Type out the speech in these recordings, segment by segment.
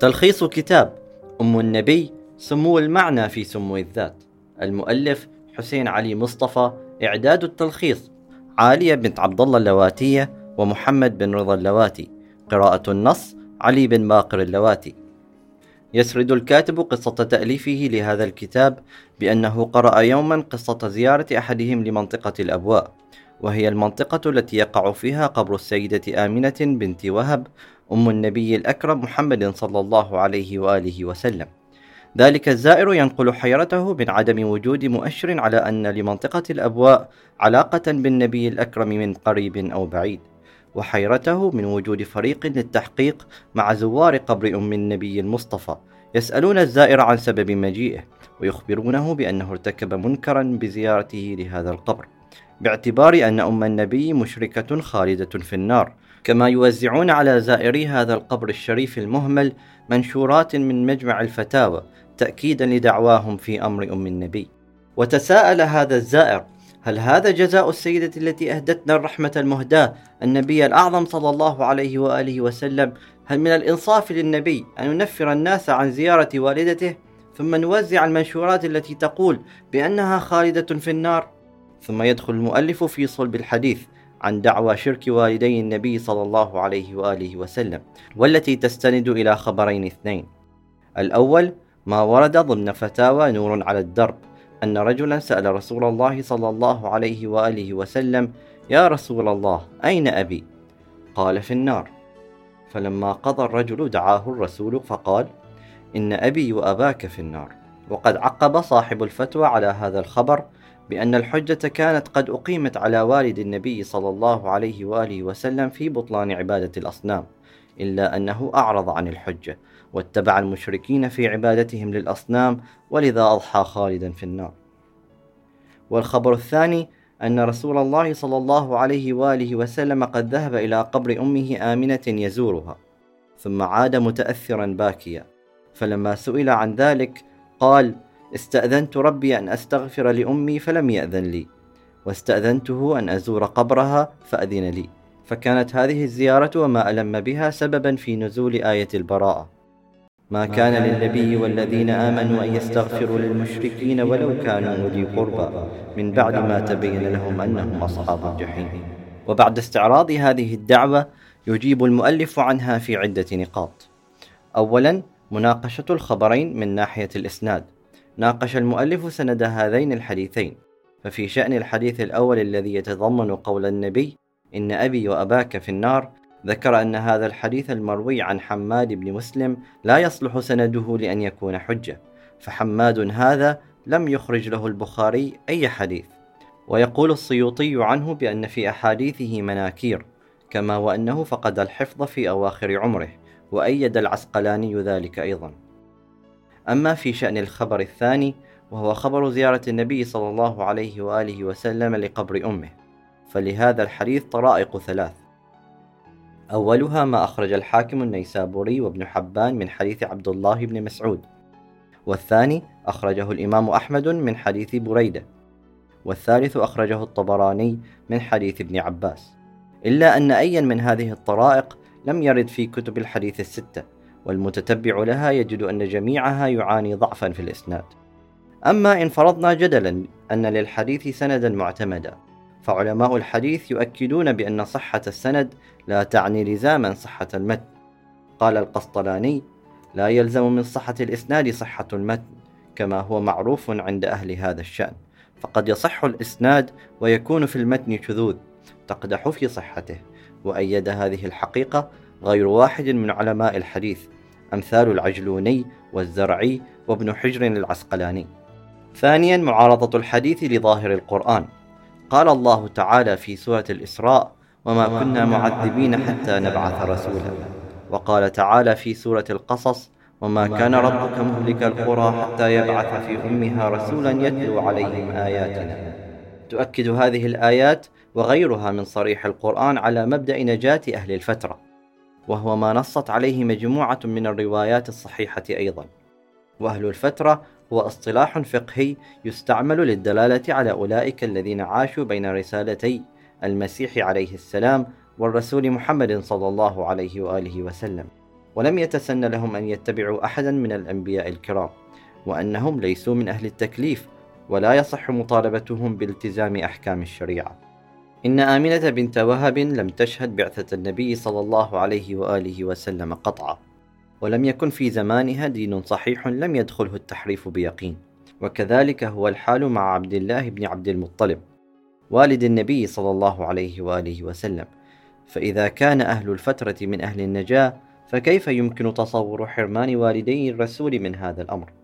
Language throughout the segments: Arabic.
تلخيص كتاب أم النبي سمو المعنى في سمو الذات. المؤلف حسين علي مصطفى إعداد التلخيص عالية بنت عبد الله اللواتية ومحمد بن رضا اللواتي. قراءة النص علي بن باقر اللواتي. يسرد الكاتب قصة تأليفه لهذا الكتاب بأنه قرأ يوما قصة زيارة أحدهم لمنطقة الأبواء وهي المنطقة التي يقع فيها قبر السيدة آمنة بنت وهب أم النبي الأكرم محمد صلى الله عليه وآله وسلم. ذلك الزائر ينقل حيرته من عدم وجود مؤشر على أن لمنطقة الأبواء علاقة بالنبي الأكرم من قريب أو بعيد وحيرته من وجود فريق للتحقيق مع زوار قبر أم النبي المصطفى. يسألون الزائر عن سبب مجيئه ويخبرونه بأنه ارتكب منكرا بزيارته لهذا القبر باعتبار أن أم النبي مشركة خالدة في النار. كما يوزعون على زائري هذا القبر الشريف المهمل منشورات من مجمع الفتاوى تأكيدا لدعواهم في أمر أم النبي. وتساءل هذا الزائر هل هذا جزاء السيدة التي أهدتنا الرحمة المهداة النبي الأعظم صلى الله عليه وآله وسلم؟ هل من الإنصاف للنبي أن ينفر الناس عن زيارة والدته؟ ثم نوزع المنشورات التي تقول بأنها خالدة في النار. ثم يدخل المؤلف في صلب الحديث عن دعوى شرك والدي النبي صلى الله عليه وآله وسلم والتي تستند إلى خبرين اثنين. الأول ما ورد ضمن فتاوى نور على الدرب أن رجلا سأل رسول الله صلى الله عليه وآله وسلم يا رسول الله أين أبي؟ قال في النار. فلما قضى الرجل دعاه الرسول فقال إن أبي وأباك في النار. وقد عقب صاحب الفتوى على هذا الخبر بأن الحجة كانت قد أقيمت على والد النبي صلى الله عليه وآله وسلم في بطلان عبادة الأصنام إلا أنه أعرض عن الحجة واتبع المشركين في عبادتهم للأصنام ولذا أضحى خالدا في النار. والخبر الثاني أن رسول الله صلى الله عليه وآله وسلم قد ذهب إلى قبر أمه آمنة يزورها ثم عاد متأثرا باكيا. فلما سئل عن ذلك قال استأذنت ربي أن أستغفر لأمي فلم يأذن لي واستأذنته أن أزور قبرها فأذن لي. فكانت هذه الزيارة وما ألم بها سببا في نزول آية البراءة. ما كان للنبي والذين آمنوا أن يستغفروا للمشركين ولو كانوا أولي قربى. من بعد ما تبين لهم أنهم أصحاب الجحيم. وبعد استعراض هذه الدعوة يجيب المؤلف عنها في عدة نقاط. أولا مناقشة الخبرين من ناحية الإسناد. ناقش المؤلف سند هذين الحديثين ففي شأن الحديث الأول الذي يتضمن قول النبي إن أبي وأباك في النار ذكر أن هذا الحديث المروي عن حماد بن مسلم لا يصلح سنده لأن يكون حجة فحماد هذا لم يخرج له البخاري أي حديث ويقول السيوطي عنه بأن في أحاديثه مناكير كما وأنه فقد الحفظ في أواخر عمره وأيد العسقلاني ذلك أيضا. أما في شأن الخبر الثاني وهو خبر زيارة النبي صلى الله عليه وآله وسلم لقبر أمه. فلهذا الحديث طرائق ثلاث. أولها ما أخرج الحاكم النيسابوري وابن حبان من حديث عبد الله بن مسعود. والثاني أخرجه الإمام أحمد من حديث بريدة. والثالث أخرجه الطبراني من حديث ابن عباس. إلا أن أيا من هذه الطرائق لم يرد في كتب الحديث الستة. والمتتبع لها يجد أن جميعها يعاني ضعفا في الإسناد. أما إن فرضنا جدلا أن للحديث سندا معتمدا فعلماء الحديث يؤكدون بأن صحة السند لا تعني لزاما صحة المتن. قال القسطلاني لا يلزم من صحة الإسناد صحة المتن كما هو معروف عند أهل هذا الشأن فقد يصح الإسناد ويكون في المتن شذوذ تقدح في صحته وأيد هذه الحقيقة غير واحد من علماء الحديث أمثال العجلوني والزرعي وابن حجر العسقلاني. ثانيا معارضة الحديث لظاهر القرآن. قال الله تعالى في سورة الإسراء وما كنا معذبين حتى نبعث رسولا وقال تعالى في سورة القصص وما كان ربك مهلك القرى حتى يبعث في أمها رسولا يتلو عليهم آياتنا تؤكد هذه الآيات وغيرها من صريح القرآن على مبدأ نجاة أهل الفترة. وهو ما نصت عليه مجموعة من الروايات الصحيحة أيضا. وأهل الفترة هو اصطلاح فقهي يستعمل للدلالة على أولئك الذين عاشوا بين رسالتي المسيح عليه السلام والرسول محمد صلى الله عليه وآله وسلم. ولم يتسن لهم أن يتبعوا أحدا من الأنبياء الكرام وأنهم ليسوا من أهل التكليف ولا يصح مطالبتهم بالتزام أحكام الشريعة. إن آمنة بنت وهب لم تشهد بعثة النبي صلى الله عليه وآله وسلم قطعا ولم يكن في زمانها دين صحيح لم يدخله التحريف بيقين. وكذلك هو الحال مع عبد الله بن عبد المطلب والد النبي صلى الله عليه وآله وسلم. فإذا كان أهل الفترة من أهل النجاة فكيف يمكن تصور حرمان والدي الرسول من هذا الأمر؟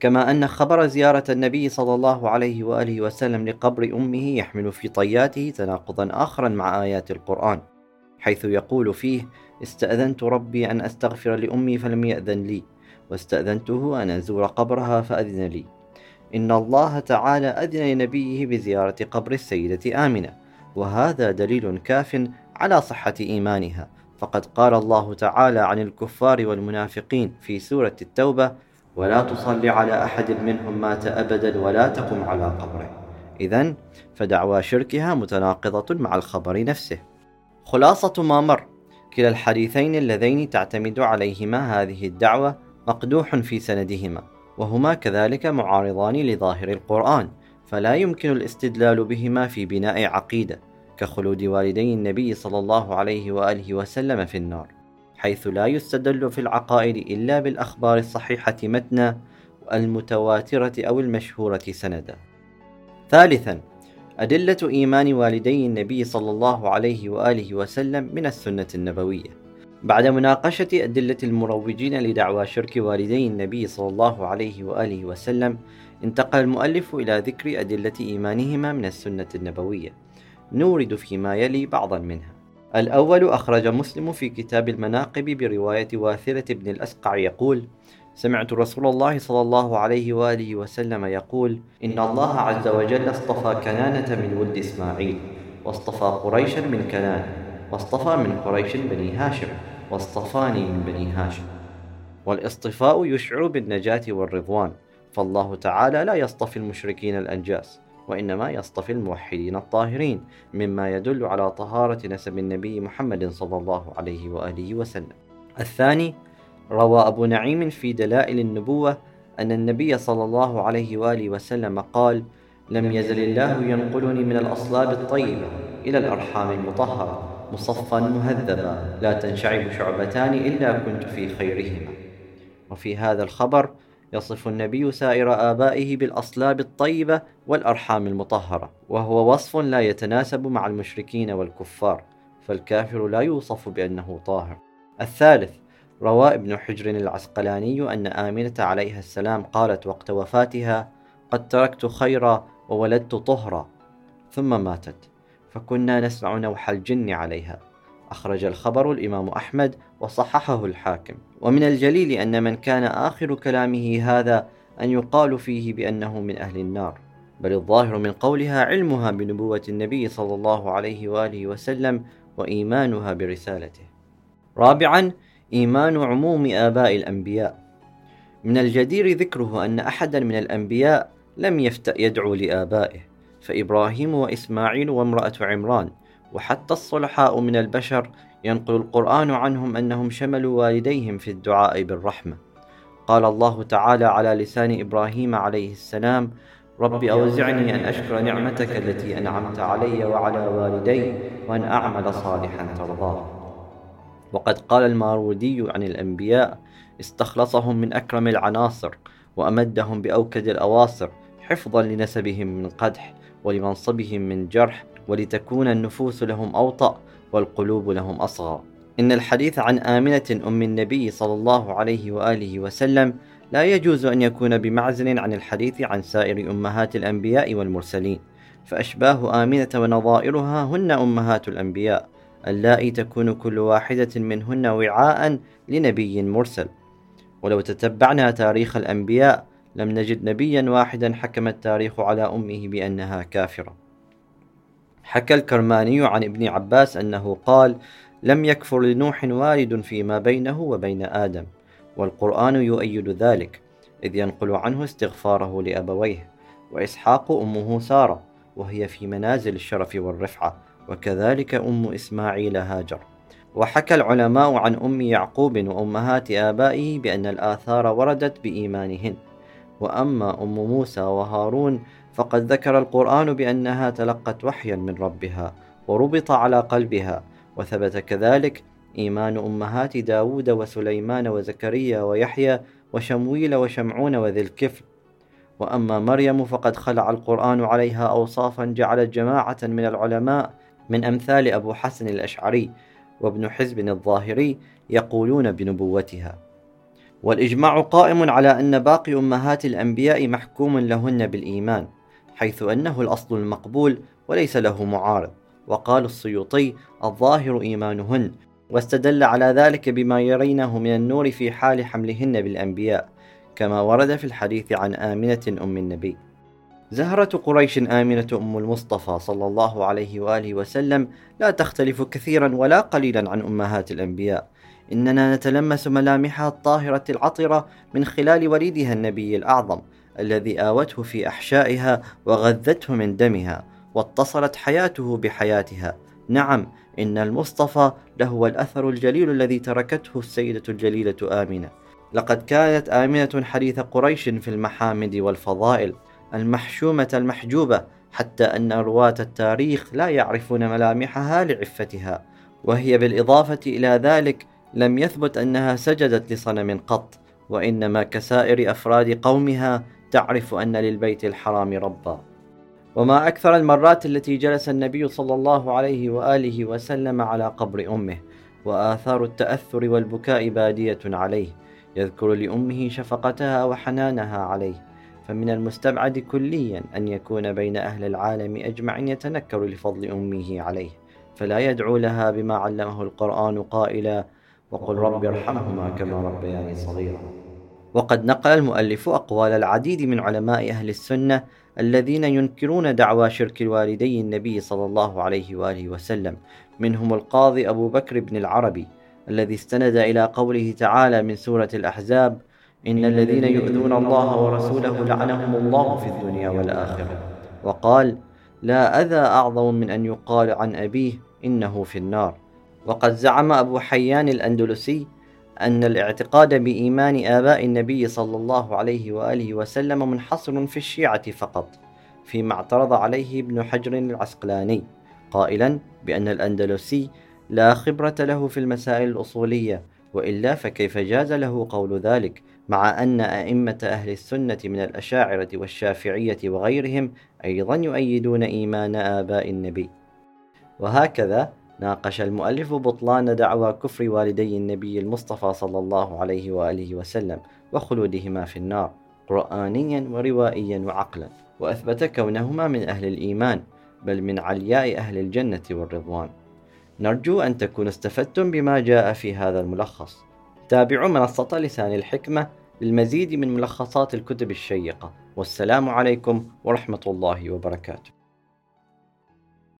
كما أن خبر زيارة النبي صلى الله عليه وآله وسلم لقبر أمه يحمل في طياته تناقضا اخرا مع آيات القرآن حيث يقول فيه استأذنت ربي أن أستغفر لأمي فلم يأذن لي واستأذنته أن ازور قبرها فأذن لي. إن الله تعالى أذن لنبيه بزيارة قبر السيدة آمنة وهذا دليل كاف على صحة إيمانها. فقد قال الله تعالى عن الكفار والمنافقين في سورة التوبة ولا تصل على أحد منهم مات أبدا ولا تقم على قبره. إذا فدعوى شركها متناقضة مع الخبر نفسه. خلاصة ما مر. كلا الحديثين اللذين تعتمد عليهما هذه الدعوة مقدوح في سندهما وهما كذلك معارضان لظاهر القرآن فلا يمكن الاستدلال بهما في بناء عقيدة كخلود والدي النبي صلى الله عليه وآله وسلم في النار. حيث لا يستدل في العقائد إلا بالأخبار الصحيحة متنا المتواترة أو المشهورة سندا. ثالثا أدلة إيمان والدي النبي صلى الله عليه وآله وسلم من السنة النبوية. بعد مناقشة أدلة المروجين لدعوى شرك والدي النبي صلى الله عليه وآله وسلم انتقل المؤلف إلى ذكر أدلة إيمانهما من السنة النبوية. نورد فيما يلي بعضا منها. الأول أخرج مسلم في كتاب المناقب برواية واثرة بن الأسقع يقول سمعت رسول الله صلى الله عليه وآله وسلم يقول إن الله عز وجل اصطفى كنانة من ولد إسماعيل واصطفى قريشا من كنانة واصطفى من قريش بني هاشم واصطفاني من بني هاشم والإصطفاء يشعر بالنجاة والرضوان فالله تعالى لا يصطفي المشركين الأنجاس. وإنما يصطفي الموحدين الطاهرين مما يدل على طهارة نسب النبي محمد صلى الله عليه وآله وسلم. الثاني روى أبو نعيم في دلائل النبوة أن النبي صلى الله عليه وآله وسلم قال لم يزل الله ينقلني من الأصلاب الطيبة إلى الأرحام المطهرة مصفا مهذبا لا تنشعب شعبتان إلا كنت في خيرهما. وفي هذا الخبر يصف النبي سائر آبائه بالأصلاب الطيبة والأرحام المطهرة وهو وصف لا يتناسب مع المشركين والكفار فالكافر لا يوصف بأنه طاهر. الثالث روى ابن حجر العسقلاني أن آمنة عليها السلام قالت وقت وفاتها قد تركت خيرا وولدت طهرا ثم ماتت فكنا نسمع نوح الجن عليها. أخرج الخبر الإمام أحمد وصححه الحاكم. ومن الجليل أن من كان آخر كلامه هذا أن يقال فيه بأنه من أهل النار. بل الظاهر من قولها علمها بنبوة النبي صلى الله عليه وآله وسلم وإيمانها برسالته. رابعا إيمان عموم آباء الأنبياء. من الجدير ذكره أن أحدا من الأنبياء لم يفتأ يدعو لآبائه فإبراهيم وإسماعيل وامرأة عمران. وحتى الصلحاء من البشر ينقل القرآن عنهم أنهم شملوا والديهم في الدعاء بالرحمة. قال الله تعالى على لسان إبراهيم عليه السلام رب أوزعني أن أشكر نعمتك التي أنعمت علي وعلى والدي وأن أعمل صالحا ترضاه. وقد قال المارودي عن الأنبياء استخلصهم من أكرم العناصر وأمدهم بأوكد الأواصر حفظا لنسبهم من قدح ولمنصبهم من جرح ولتكون النفوس لهم أوطأ والقلوب لهم أصغى. إن الحديث عن آمنة أم النبي صلى الله عليه وآله وسلم لا يجوز أن يكون بمعزل عن الحديث عن سائر أمهات الأنبياء والمرسلين فأشباه آمنة ونظائرها هن أمهات الأنبياء اللائي تكون كل واحدة منهن وعاء لنبي مرسل. ولو تتبعنا تاريخ الأنبياء لم نجد نبيا واحدا حكم التاريخ على أمه بأنها كافرة. حكى الكرماني عن ابن عباس أنه قال لم يكفر لنوح والد فيما بينه وبين آدم والقرآن يؤيد ذلك إذ ينقل عنه استغفاره لأبويه وإسحاق أمه سارة وهي في منازل الشرف والرفعة وكذلك أم إسماعيل هاجر. وحكى العلماء عن أم يعقوب وأمهات آبائه بأن الآثار وردت بإيمانهن. وأما أم موسى وهارون فقد ذكر القرآن بأنها تلقت وحيا من ربها وربط على قلبها وثبت كذلك إيمان أمهات داود وسليمان وزكريا ويحيى وشمويل وشمعون وذي الكفل. وأما مريم فقد خلع القرآن عليها أوصافا جعلت جماعة من العلماء من أمثال أبو حسن الأشعري وابن حزب الظاهري يقولون بنبوتها. والإجماع قائم على أن باقي أمهات الأنبياء محكوم لهن بالإيمان حيث أنه الأصل المقبول وليس له معارض. وقال السيوطي الظاهر إيمانهن واستدل على ذلك بما يرينه من النور في حال حملهن بالأنبياء كما ورد في الحديث عن آمنة أم النبي. زهرة قريش آمنة أم المصطفى صلى الله عليه وآله وسلم لا تختلف كثيرا ولا قليلا عن أمهات الأنبياء إننا نتلمس ملامحها الطاهرة العطرة من خلال وليدها النبي الأعظم الذي آوته في أحشائها وغذته من دمها واتصلت حياته بحياتها. نعم إن المصطفى لهو الأثر الجليل الذي تركته السيدة الجليلة آمنة. لقد كانت آمنة حديث قريش في المحامد والفضائل المحشومة المحجوبة حتى أن رواة التاريخ لا يعرفون ملامحها لعفتها وهي بالإضافة إلى ذلك لم يثبت أنها سجدت لصنم قط وإنما كسائر أفراد قومها تعرف أن للبيت الحرام ربا. وما أكثر المرات التي جلس النبي صلى الله عليه وآله وسلم على قبر أمه وآثار التأثر والبكاء بادية عليه يذكر لأمه شفقتها وحنانها عليه. فمن المستبعد كليا أن يكون بين أهل العالم أجمع يتنكر لفضل أمه عليه فلا يدعو لها بما علمه القرآن قائلا وقل رب ارحمهما كما ربياني صغيرا. وقد نقل المؤلف أقوال العديد من علماء أهل السنة الذين ينكرون دعوى شرك الوالدي النبي صلى الله عليه وآله وسلم. منهم القاضي أبو بكر بن العربي الذي استند إلى قوله تعالى من سورة الأحزاب إن الذين يؤذون الله ورسوله لعنهم الله في الدنيا والآخرة. وقال لا أذى أعظم من أن يقال عن أبيه إنه في النار. وقد زعم أبو حيان الأندلسي أن الاعتقاد بإيمان آباء النبي صلى الله عليه وآله وسلم منحصر في الشيعة فقط فيما اعترض عليه ابن حجر العسقلاني قائلا بأن الأندلسي لا خبرة له في المسائل الأصولية وإلا فكيف جاز له قول ذلك مع أن أئمة أهل السنة من الأشاعرة والشافعية وغيرهم أيضا يؤيدون إيمان آباء النبي؟ وهكذا ناقش المؤلف بطلان دعوى كفر والدي النبي المصطفى صلى الله عليه وآله وسلم وخلودهما في النار قرآنيا وروائيا وعقلا وأثبت كونهما من أهل الإيمان بل من علياء أهل الجنة والرضوان. نرجو أن تكونوا استفدتم بما جاء في هذا الملخص. تابعوا منصة لسان الحكمة للمزيد من ملخصات الكتب الشيقة. والسلام عليكم ورحمة الله وبركاته.